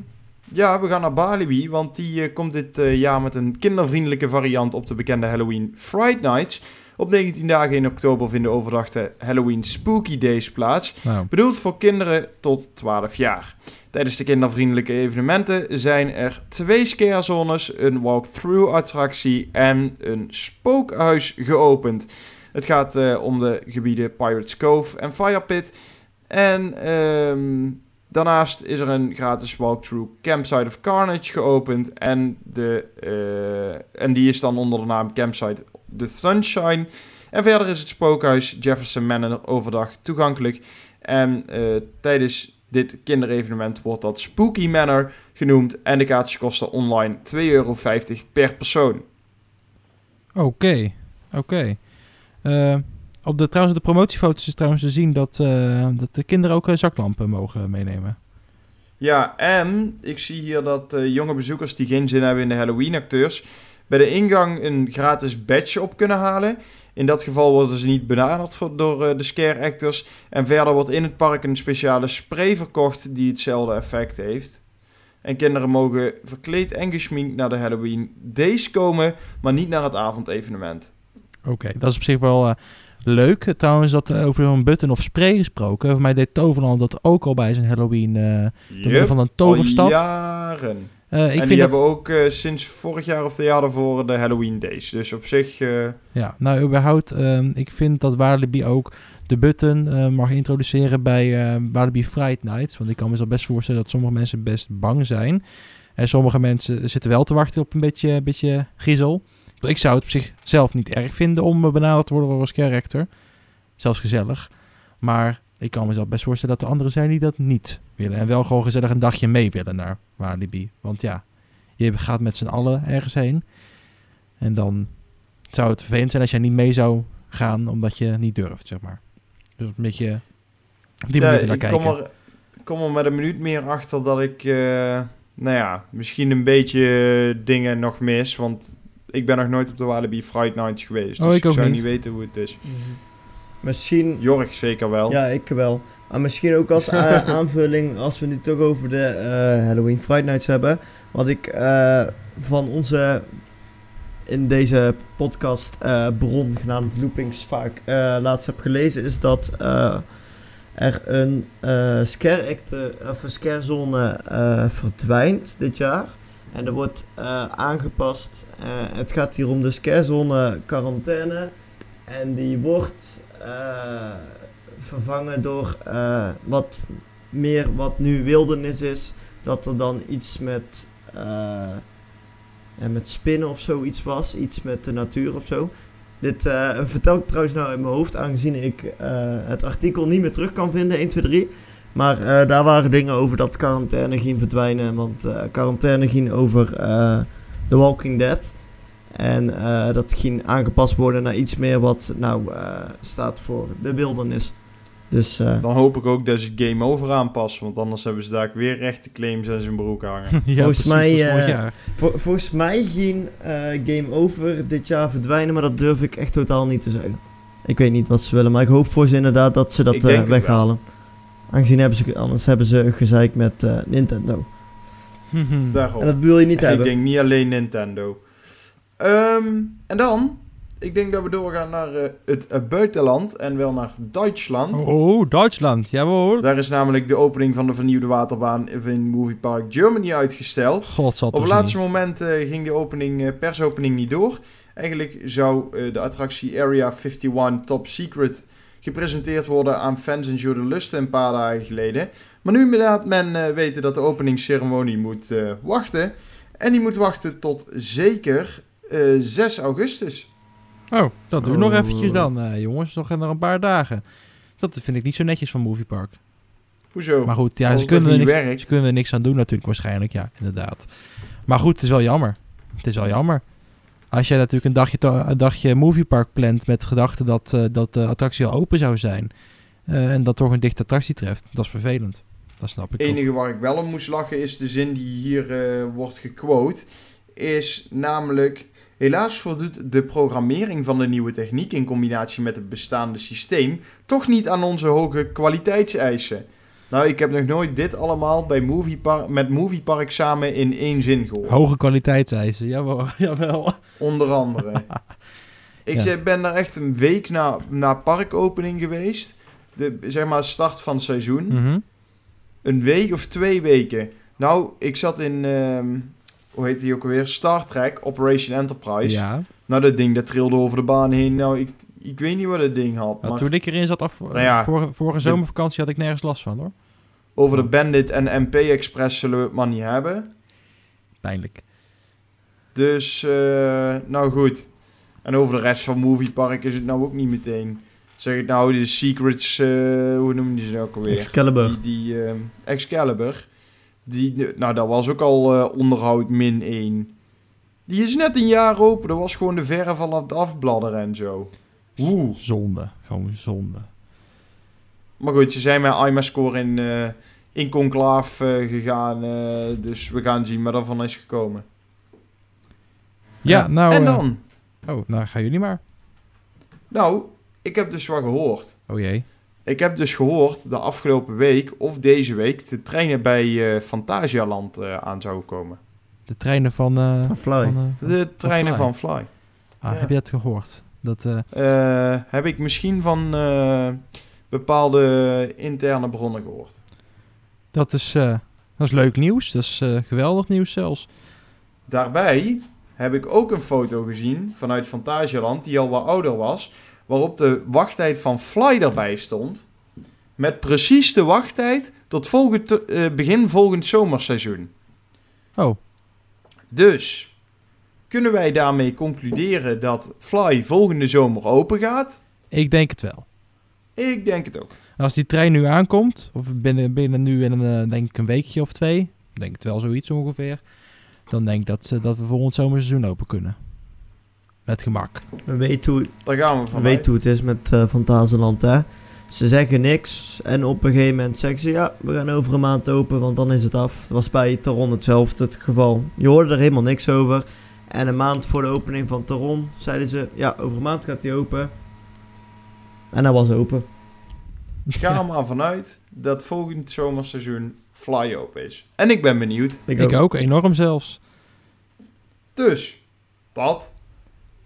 [SPEAKER 1] Ja, we gaan naar Balibi, want die komt dit eh, jaar met een kindervriendelijke variant op de bekende Halloween Fright Nights. Op 19 dagen in oktober vinden overdag de Halloween Spooky Days plaats.
[SPEAKER 3] Nou,
[SPEAKER 1] Bedoeld voor kinderen tot 12 jaar. Tijdens de kindervriendelijke evenementen zijn er twee scarezones, een walk-through attractie en een spookhuis geopend. Het gaat eh, om de gebieden Pirates Cove en Fire Pit. En ehm, daarnaast is er een gratis walkthrough Campsite of Carnage geopend. En, de, eh, en die is dan onder de naam Campsite The Sunshine. En verder is het spookhuis Jefferson Manor overdag toegankelijk. En eh, tijdens dit kinderevenement wordt dat Spooky Manor genoemd. En de kaartjes kosten online 2,50 euro per persoon.
[SPEAKER 3] oké. Oké. Eh, op de, trouwens, de promotiefoto's is trouwens te zien dat, eh, dat de kinderen ook eh, zaklampen mogen meenemen.
[SPEAKER 1] Ja, en ik zie hier dat eh, jonge bezoekers die geen zin hebben in de Halloween-acteurs... bij de ingang een gratis badge op kunnen halen. In dat geval worden ze niet benaderd door de scare-actors. En verder wordt in het park een speciale spray verkocht die hetzelfde effect heeft. En kinderen mogen verkleed en geschminkt naar de Halloween Days komen... maar niet naar het avondevenement.
[SPEAKER 3] Oké, dat is op zich wel leuk. Trouwens, dat eh, over een button of spray gesproken. Voor mij deed Toverland dat ook al bij zijn Halloween. door middel van een toverstaf.
[SPEAKER 1] Al jaren.
[SPEAKER 3] Eh, ik
[SPEAKER 1] en
[SPEAKER 3] vind
[SPEAKER 1] die
[SPEAKER 3] dat,
[SPEAKER 1] hebben ook sinds vorig jaar of de jaar daarvoor de Halloween Days. Dus op zich...
[SPEAKER 3] Ja, nou überhaupt, ehm, ik vind dat Walibi ook de button mag introduceren bij eh Walibi Fright Nights. Want ik kan me zo best voorstellen dat sommige mensen best bang zijn. En sommige mensen zitten wel te wachten op een beetje, beetje. Ik zou het op zich zelf niet erg vinden om eh, benaderd te worden een character. Zelfs gezellig. Maar ik kan me zelf best voorstellen dat er anderen zijn die dat niet willen. En wel gewoon gezellig een dagje mee willen naar Walibi. Want ja, je gaat met z'n allen ergens heen. En dan zou het vervelend zijn als jij niet mee zou gaan omdat je niet durft, zeg maar. Dus een beetje op die
[SPEAKER 1] ja,
[SPEAKER 3] naar
[SPEAKER 1] ik
[SPEAKER 3] kijken.
[SPEAKER 1] kom er, kom er met een minuut meer achter dat ik, eh, nou ja, misschien een beetje dingen nog mis. Want ik ben nog nooit op de Walibi Fright Night geweest.
[SPEAKER 3] Oh,
[SPEAKER 1] dus
[SPEAKER 3] ik ook
[SPEAKER 1] zou
[SPEAKER 3] niet.
[SPEAKER 1] niet weten hoe het is.
[SPEAKER 4] Misschien,
[SPEAKER 1] Jorg zeker wel.
[SPEAKER 4] ja, ik wel. Maar misschien ook als a- *laughs* aanvulling, als we het toch over de eh, Halloween Friday Nights hebben. Wat ik eh, van onze, in deze podcast, eh, bron genaamd Loopings vaak eh, laatst heb gelezen, is dat eh, er een eh scare, acte, of een scarezone eh, verdwijnt dit jaar. En er wordt eh, aangepast. Eh, het gaat hier om de scarezone quarantaine. En die wordt eh, vervangen door wat meer wat nu wildernis is. Dat er dan iets met, ja, met spinnen of zoiets was. Iets met de natuur of zo. Dit vertel ik trouwens nou in mijn hoofd, aangezien ik het artikel niet meer terug kan vinden, 1, 2, 3. Maar eh, daar waren dingen over dat quarantaine ging verdwijnen. Want eh, quarantaine ging over eh The Walking Dead. En eh, dat ging aangepast worden naar iets meer wat nou eh, staat voor de wildernis. Dus eh,
[SPEAKER 1] Dan hoop ik ook dat ze Game Over aanpassen. Want anders hebben ze daar weer rechte claims aan zijn broek hangen. *laughs*
[SPEAKER 3] ja,
[SPEAKER 4] volgens
[SPEAKER 3] precies,
[SPEAKER 4] mij, eh, vol- volgens mij ging eh, Game Over dit jaar verdwijnen, maar dat durf ik echt totaal niet te zeggen. Ik weet niet wat ze willen, maar ik hoop voor ze inderdaad dat ze dat eh, weghalen. Aangezien hebben ze, anders hebben ze gezeik met eh, Nintendo. *laughs*
[SPEAKER 1] Daarom.
[SPEAKER 4] En dat wil je niet
[SPEAKER 1] ik
[SPEAKER 4] hebben.
[SPEAKER 1] denk niet alleen Nintendo. Ehm, en dan ik denk dat we doorgaan naar eh, het eh, buitenland en wel naar Duitsland.
[SPEAKER 3] Oh, Duitsland. Jawel.
[SPEAKER 1] Daar is namelijk de opening van de vernieuwde waterbaan in Movie Park Germany uitgesteld.
[SPEAKER 3] God
[SPEAKER 1] Op het laatste moment ging de opening, eh, persopening niet door. Eigenlijk zou eh, de attractie Area 51 Top Secret gepresenteerd worden aan fans in Jour de Lust een paar dagen geleden. Maar nu laat men eh, weten dat de openingsceremonie moet eh, wachten. En die moet wachten tot zeker eh, 6 augustus.
[SPEAKER 3] niet. Oh, dat doen we nog
[SPEAKER 4] Oh.
[SPEAKER 3] eventjes dan, eh, jongens. Nog, nog een paar dagen. Dat vind ik niet zo netjes van Movie Park.
[SPEAKER 1] Hoezo?
[SPEAKER 3] Maar goed, ja, ze kunnen, er niks, ze kunnen er niks aan doen natuurlijk waarschijnlijk. Ja, inderdaad. Maar goed, het is wel jammer. Het is wel jammer. Als jij natuurlijk een dagje, een dagje moviepark plant met gedachte dat, eh, dat de attractie al open zou zijn. eh, en dat toch een dichte attractie treft. Dat is vervelend. Dat snap ik.
[SPEAKER 1] Het
[SPEAKER 3] ook.
[SPEAKER 1] enige waar ik wel om moest lachen is de zin die hier eh, wordt gequote. Is namelijk... Helaas voldoet de programmering van de nieuwe techniek in combinatie met het bestaande systeem toch niet aan onze hoge kwaliteitseisen. Nou, ik heb nog nooit dit allemaal bij Movie Park, met Movie Park samen in één zin gehoord.
[SPEAKER 3] Hoge kwaliteitseisen, jawel. *laughs* jawel.
[SPEAKER 1] Onder andere. *laughs* ik
[SPEAKER 3] Ja.
[SPEAKER 1] ben daar echt een week na, na parkopening geweest. De, zeg maar start van het seizoen.
[SPEAKER 3] Mhm.
[SPEAKER 1] Een week of twee weken. Nou, ik zat in, ehm, hoe heet die ook alweer? Star Trek Operation Enterprise.
[SPEAKER 3] Ja.
[SPEAKER 1] Nou, dat ding dat trilde over de baan heen. Nou, ik, ik weet niet wat dat ding had.
[SPEAKER 3] Nou,
[SPEAKER 1] Maar
[SPEAKER 3] toen ik erin zat, af,
[SPEAKER 1] Nou ja,
[SPEAKER 3] vorige, vorige
[SPEAKER 1] de-
[SPEAKER 3] zomervakantie, had ik nergens last van hoor.
[SPEAKER 1] over de Bandit en MP Express zullen we het maar niet hebben.
[SPEAKER 3] Pijnlijk.
[SPEAKER 1] Dus, eh, nou goed. En over de rest van Movie Park is het nou ook niet meteen. Zeg ik nou, de Secrets, eh, hoe noemen die ze ook alweer?
[SPEAKER 4] Excalibur.
[SPEAKER 1] Die, die ehm, Excalibur. Die, nou, dat was ook al eh, onderhoud min 1. Die is net een jaar open. Dat was gewoon de verre van het afbladderen en zo. Oeh.
[SPEAKER 3] Zonde. Gewoon zonde.
[SPEAKER 1] Maar goed, ze zijn met IMA-score in, eh in conclaaf eh, gegaan. eh, dus we gaan zien wat er van is gekomen.
[SPEAKER 3] Ja, nou...
[SPEAKER 1] en dan?
[SPEAKER 3] oh, nou gaan jullie maar.
[SPEAKER 1] Nou, ik heb dus wat gehoord.
[SPEAKER 3] Oh jee.
[SPEAKER 1] Ik heb dus gehoord de afgelopen week of deze week de treinen bij eh Fantasialand eh, aan zouden komen.
[SPEAKER 3] De treinen van... eh,
[SPEAKER 4] Van Fly.
[SPEAKER 3] van
[SPEAKER 1] De treinen
[SPEAKER 3] Fly.
[SPEAKER 1] van Fly.
[SPEAKER 3] ah,
[SPEAKER 1] Ja.
[SPEAKER 3] Heb je dat gehoord? Dat, eh,
[SPEAKER 1] Eh, heb ik misschien van eh, bepaalde interne bronnen gehoord.
[SPEAKER 3] dat, is, dat is leuk nieuws. Dat is geweldig nieuws zelfs.
[SPEAKER 1] Daarbij heb ik ook een foto gezien vanuit Fantasialand, die al wat ouder was, waarop de wachttijd van Fly erbij stond. Met precies de wachttijd tot volgend, begin volgend zomerseizoen.
[SPEAKER 3] Oh,
[SPEAKER 1] Dus kunnen wij daarmee concluderen dat Fly volgende zomer open gaat?
[SPEAKER 3] ik denk het wel.
[SPEAKER 1] Ik denk het ook.
[SPEAKER 3] En Als die trein nu aankomt, of binnen, binnen nu in een, eh, denk ik een weekje of twee, denk het wel zoiets ongeveer, dan denk ik dat, ze- dat we volgend zomerseizoen open kunnen. Met gemak.
[SPEAKER 4] We weten hoe,
[SPEAKER 1] Daar gaan we
[SPEAKER 4] weten hoe het is met uh, Fantasieland, hè. Ze zeggen niks en op een gegeven moment zeggen ze... Ja, we gaan over een maand open, want dan is het af. Dat was bij Taron hetzelfde het geval. Je hoorde er helemaal niks over. En een maand voor de opening van Taron zeiden ze... Ja, over een maand gaat hij open. En hij was open.
[SPEAKER 1] Ga er maar vanuit dat volgend zomerseizoen Fly open is. En ik ben benieuwd.
[SPEAKER 3] Ik ook, enorm zelfs.
[SPEAKER 1] Dus, dat.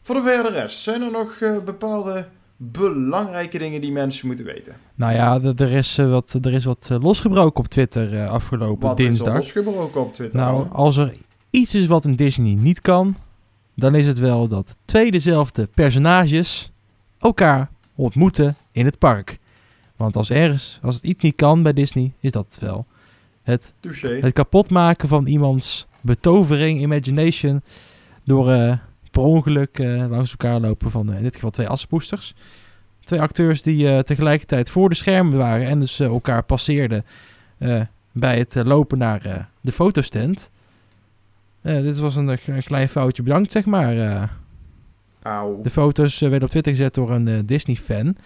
[SPEAKER 1] Voor de verder rest, zijn er nog eh, bepaalde belangrijke dingen die mensen moeten weten?
[SPEAKER 3] Nou ja, er is, eh, wat, er is wat eh, losgebroken op Twitter eh, afgelopen
[SPEAKER 1] Wat is er
[SPEAKER 3] dinsdag.
[SPEAKER 1] losgebroken op Twitter?
[SPEAKER 3] Nou, als er iets is wat een Disney niet kan, dan is het wel dat twee dezelfde personages elkaar ontmoeten in het park. Want als ergens, als het iets niet kan bij Disney, is dat het wel. Het,
[SPEAKER 1] Touché.
[SPEAKER 3] het kapotmaken van iemands betovering, imagination, door eh, per ongeluk eh, langs elkaar lopen van eh, in dit geval twee assenpoesters. Twee acteurs die tegelijkertijd voor de schermen waren en dus elkaar passeerden bij het lopen naar de fotostand. Eh, dit was een, een klein foutje, bedankt zeg maar. eh.
[SPEAKER 1] Auw.
[SPEAKER 3] De foto's eh, werden op Twitter gezet door een eh, Disney-fan.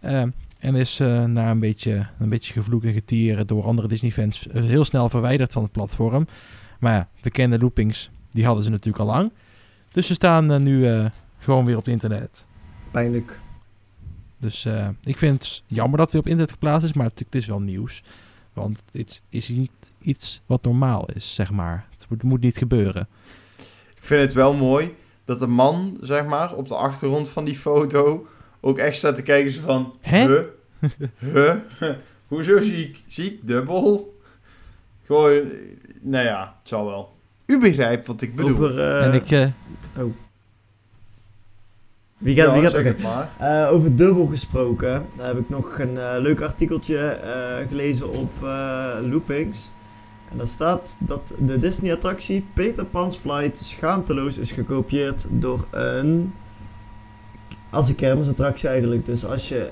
[SPEAKER 3] Eh, en is eh, na een beetje, een beetje gevloek en getieren door andere Disney-fans eh, heel snel verwijderd van het platform. Maar ja, kende loopings, die hadden ze natuurlijk al lang. Dus ze staan eh, nu eh, gewoon weer op het internet.
[SPEAKER 4] Pijnlijk.
[SPEAKER 3] Dus eh, ik vind het jammer dat het weer op internet geplaatst is, maar het, het is wel nieuws. Want het is niet iets wat normaal is, zeg maar. Het moet, moet niet gebeuren.
[SPEAKER 1] Ik vind het wel mooi dat de man, zeg maar, op de achtergrond van die foto ook echt staat te kijken zo van...
[SPEAKER 3] Hè?
[SPEAKER 1] Huh? Huh? *laughs* Hoezo zie ik, zie ik dubbel? Gewoon, nou ja, het zal wel. U begrijpt wat ik bedoel.
[SPEAKER 4] Over, eh,
[SPEAKER 3] en ik, eh,
[SPEAKER 4] wie gaat,
[SPEAKER 1] Ja,
[SPEAKER 4] wie. Eh, over dubbel gesproken, daar heb ik nog een eh, leuk artikeltje eh, gelezen op Loopings. En daar staat dat de Disney-attractie Peter Pan's Flight schaamteloos is gekopieerd door een... Als een kermisattractie eigenlijk. Dus als je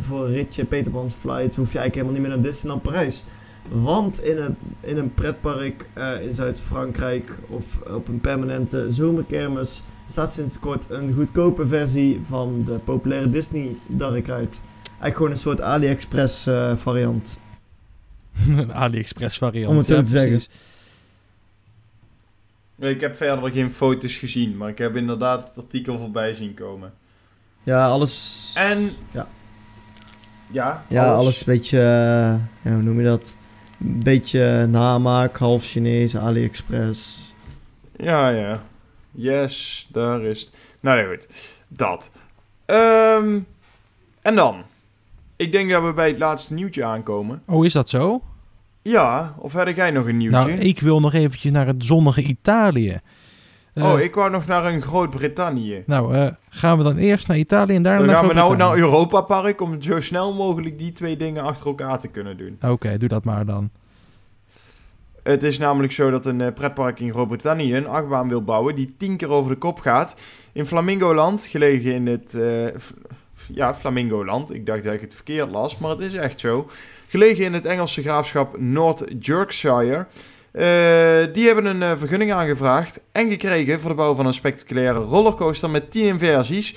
[SPEAKER 4] voor een ritje Peter Pan's Flight hoef je eigenlijk helemaal niet meer naar Disneyland Parijs. Want in een, in een pretpark in Zuid-Frankrijk of op een permanente zomerkermis staat sinds kort een goedkope versie van de populaire Disney Dark uit. Eigenlijk gewoon een soort AliExpress eh, variant. *laughs*
[SPEAKER 3] een AliExpress variant.
[SPEAKER 4] Om het zo
[SPEAKER 3] ja,
[SPEAKER 4] te zeggen.
[SPEAKER 1] Ik heb verder geen foto's gezien, maar ik heb inderdaad het artikel voorbij zien komen.
[SPEAKER 4] Ja, alles.
[SPEAKER 1] En...
[SPEAKER 4] Ja.
[SPEAKER 1] Ja,
[SPEAKER 4] Ja, alles, een beetje. eh, hoe noem je dat? Een beetje namaak, half Chinees, AliExpress.
[SPEAKER 1] Ja, ja. Yes, daar is het. Nou ja, goed. Dat. Ehm, en dan? Ik denk dat we bij het laatste nieuwtje aankomen.
[SPEAKER 3] Oh, is dat zo?
[SPEAKER 1] Ja, of had jij nog een nieuwtje?
[SPEAKER 3] Nou, ik wil nog eventjes naar het zonnige Italië. Eh,
[SPEAKER 1] oh, ik wou nog naar een Groot-Brittannië.
[SPEAKER 3] Nou, eh, gaan we dan eerst naar Italië en daarna
[SPEAKER 1] Dan
[SPEAKER 3] naar
[SPEAKER 1] gaan we nou naar? Europa Park om zo snel mogelijk die twee dingen achter elkaar te kunnen doen.
[SPEAKER 3] Oké, doe dat maar dan.
[SPEAKER 1] Het is namelijk zo dat een eh, pretpark in Groot-Brittannië een achtbaan wil bouwen die tien keer over de kop gaat. In Flamingoland, gelegen in het... F- ja, Flamingoland. Ik dacht dat ik het verkeerd las, maar het is echt zo. Gelegen in het Engelse graafschap North Yorkshire. Eh, die hebben een vergunning aangevraagd en gekregen voor de bouw van een spectaculaire rollercoaster met 10 inversies.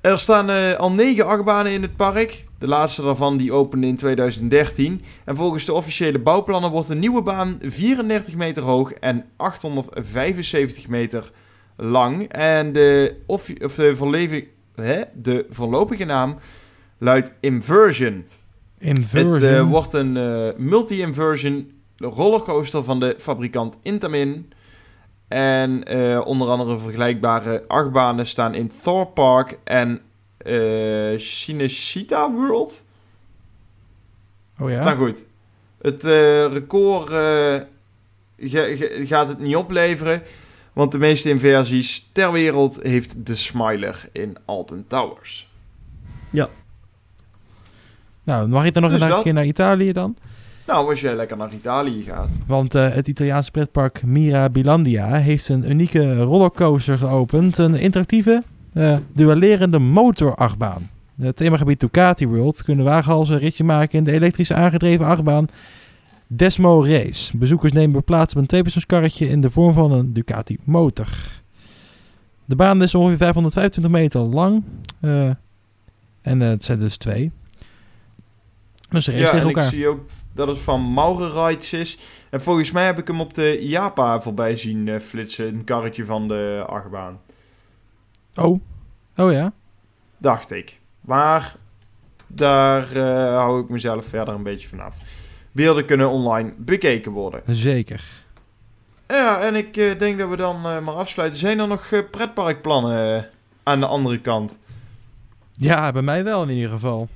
[SPEAKER 1] Er staan al negen achtbanen in het park. De laatste daarvan die opende in 2013. En volgens de officiële bouwplannen wordt de nieuwe baan 34 meter hoog en 875 meter lang. En de, of, of de, hè? de voorlopige naam luidt Inversion.
[SPEAKER 3] Inversion.
[SPEAKER 1] Het eh, wordt een eh, multi-inversion rollercoaster van de fabrikant Intamin. En eh, onder andere vergelijkbare achtbanen staan in Thor Park en eh Cinecittà World.
[SPEAKER 3] oh ja?
[SPEAKER 1] Nou goed, het eh, record eh, gaat het niet opleveren. Want de meeste inversies ter wereld heeft de Smiler in Alton Towers.
[SPEAKER 3] Nou, mag ik dan nog
[SPEAKER 1] Dus
[SPEAKER 3] een
[SPEAKER 1] dat.
[SPEAKER 3] keer naar Italië dan?
[SPEAKER 1] Nou, als jij lekker naar Italië gaat.
[SPEAKER 3] Want eh, het Italiaanse pretpark Mirabilandia heeft een unieke rollercoaster geopend. Een interactieve, eh, duellerende motorachtbaan. Het themagebied Ducati World kunnen wagenhalzen een ritje maken in de elektrische aangedreven achtbaan Desmo Race. Bezoekers nemen plaats op een tweepersoonskarretje in de vorm van een Ducati motor. De baan is ongeveer 525 meter lang. eh, en eh, het zijn dus twee. Dus
[SPEAKER 1] Ja,
[SPEAKER 3] tegen
[SPEAKER 1] en ik
[SPEAKER 3] elkaar.
[SPEAKER 1] zie ook dat het van Maurer Rides is. En volgens mij heb ik hem op de Japa voorbij zien flitsen. Een karretje van de achtbaan.
[SPEAKER 3] Oh. Oh ja.
[SPEAKER 1] Dacht ik. Maar daar eh, hou ik mezelf verder een beetje vanaf. Beelden kunnen online bekeken worden.
[SPEAKER 3] Zeker.
[SPEAKER 1] Ja, en ik eh, denk dat we dan eh, maar afsluiten. Zijn er nog pretparkplannen aan de andere kant?
[SPEAKER 3] Ja, bij mij wel in ieder geval.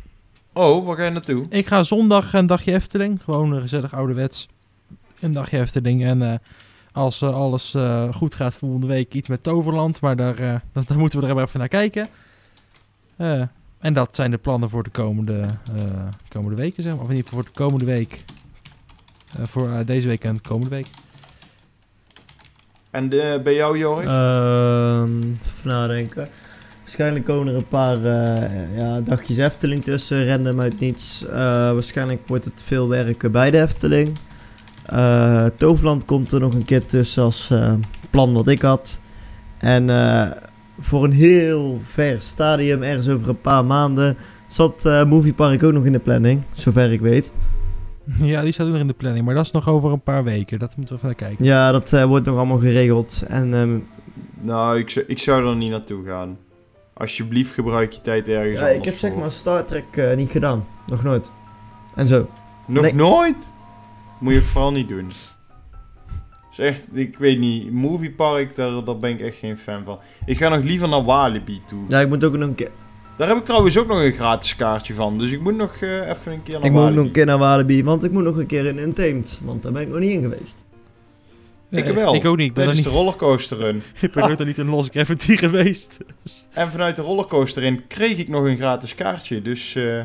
[SPEAKER 1] Oh, waar ga je naartoe?
[SPEAKER 3] Ik ga zondag een dagje Efteling. Gewoon een gezellig ouderwets. Een dagje Efteling. En eh, als eh, alles eh, goed gaat volgende week iets met Toverland. Maar daar, eh, dat- *laughs* daar moeten we er even naar kijken. Eh, en dat zijn de plannen voor de komende, eh, komende weken. Zeg maar. Of in ieder geval voor de komende week. Eh, voor deze week en de komende week.
[SPEAKER 1] En eh, bij jou, Jorg?
[SPEAKER 4] Ehm, even nadenken. Waarschijnlijk komen er een paar eh, ja, dagjes Efteling tussen, random uit niets. Eh, waarschijnlijk wordt het veel werken bij de Efteling. Eh, Toverland komt er nog een keer tussen als eh, plan wat ik had. En eh, voor een heel ver stadium, ergens over een paar maanden, zat eh Movie Park ook nog in de planning, zover ik weet. *laughs*
[SPEAKER 3] ja, die staat ook nog in de planning. Maar dat is nog over een paar weken. Dat moeten we even kijken.
[SPEAKER 4] Ja, dat eh, wordt nog allemaal geregeld. En ehm,
[SPEAKER 1] Nou, ik, zou- ik zou er niet naartoe gaan. Alsjeblieft, gebruik je tijd ergens
[SPEAKER 4] ja,
[SPEAKER 1] anders
[SPEAKER 4] ik heb zeg maar Star Trek niet gedaan. Nog nooit. En zo.
[SPEAKER 1] Nog
[SPEAKER 4] Nee.
[SPEAKER 1] nooit? Moet je vooral niet doen. is echt, ik weet niet, Moviepark, daar, daar ben ik echt geen fan van. Ik ga nog liever naar Walibi toe.
[SPEAKER 4] Ja, ik moet ook nog een keer...
[SPEAKER 1] Daar heb ik trouwens ook nog een gratis kaartje van. Dus ik moet nog eh, even een keer naar
[SPEAKER 4] Ik moet ook
[SPEAKER 1] Walibi.
[SPEAKER 4] nog een keer naar Walibi, want ik moet nog een keer in Untamed. Want daar ben ik nog niet in geweest.
[SPEAKER 1] Ik wel.
[SPEAKER 3] Ik ook niet. Ik ben,
[SPEAKER 1] Tijdens
[SPEAKER 3] niet,
[SPEAKER 1] de rollercoaster run. *laughs*
[SPEAKER 3] ik ben nooit er niet in Lost Gravity geweest.
[SPEAKER 1] En vanuit de rollercoaster in kreeg ik nog een gratis kaartje. Dus eh,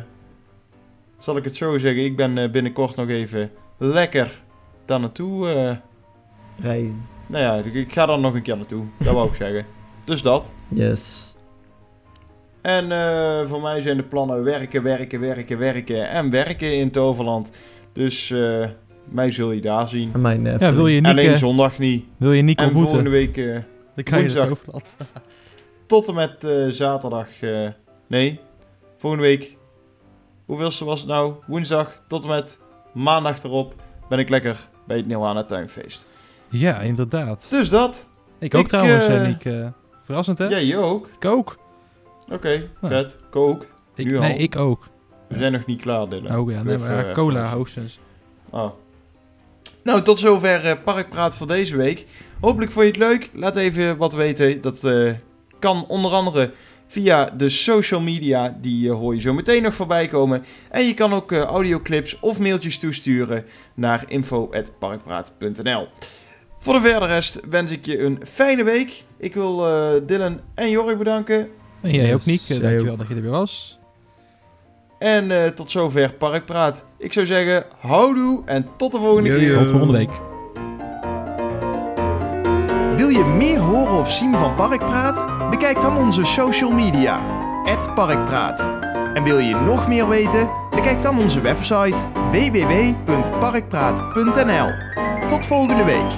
[SPEAKER 1] zal ik het zo zeggen, ik ben eh, binnenkort nog even lekker daar naartoe. eh,
[SPEAKER 4] Rijden.
[SPEAKER 1] nou ja, ik- ik ga dan nog een keer naartoe. Dat wou ik *laughs* zeggen. Dus dat.
[SPEAKER 4] Yes.
[SPEAKER 1] En eh, voor mij zijn de plannen werken, werken, werken, werken en werken in Toverland. Dus eh, mij zul je daar zien.
[SPEAKER 4] En mijn
[SPEAKER 3] Ja, wil je
[SPEAKER 1] Alleen zondag niet.
[SPEAKER 3] wil je Nick
[SPEAKER 1] En volgende week
[SPEAKER 3] Dan kan
[SPEAKER 1] woensdag. *laughs* tot en met eh, zaterdag. eh, nee, volgende week. Hoeveelste was het nou? Woensdag tot en met maandag erop ben ik lekker bij het Nieuwana Tuinfeest.
[SPEAKER 3] Ja, inderdaad.
[SPEAKER 1] Dus dat.
[SPEAKER 3] Ik ook
[SPEAKER 1] Ik,
[SPEAKER 3] trouwens, Nick. eh, verrassend, hè?
[SPEAKER 1] Jij je ook.
[SPEAKER 3] Ik ook.
[SPEAKER 1] Oké,
[SPEAKER 3] Ja.
[SPEAKER 1] vet. Kook.
[SPEAKER 3] Ik,
[SPEAKER 1] Nu al.
[SPEAKER 3] nee, ik ook.
[SPEAKER 1] We zijn nog niet klaar, Dylan.
[SPEAKER 3] Oh ja, nee,
[SPEAKER 1] Even,
[SPEAKER 3] maar ja,
[SPEAKER 1] eh,
[SPEAKER 3] cola hoogstens.
[SPEAKER 1] Oh. Nou, tot zover eh, Parkpraat voor deze week. Hopelijk vond je het leuk. Laat even wat weten. Dat kan onder andere via de social media. Die eh, hoor je zo meteen nog voorbij komen. En je kan ook eh, audioclips of mailtjes toesturen naar info.parkpraat.nl Voor de verder rest wens ik je een fijne week. Ik wil eh, Dylan en Jorg bedanken.
[SPEAKER 3] En jij ook,
[SPEAKER 4] jij
[SPEAKER 3] dankjewel
[SPEAKER 4] ook.
[SPEAKER 3] dat je er weer was.
[SPEAKER 1] En eh, tot zover Parkpraat. Ik zou zeggen, houdoe en tot de volgende
[SPEAKER 4] Yo,
[SPEAKER 1] keer.
[SPEAKER 3] Tot volgende week.
[SPEAKER 2] Wil je meer horen of zien van Parkpraat? Bekijk dan onze social media, Parkpraat. En wil je nog meer weten? Bekijk dan onze website www.parkpraat.nl. Tot volgende week.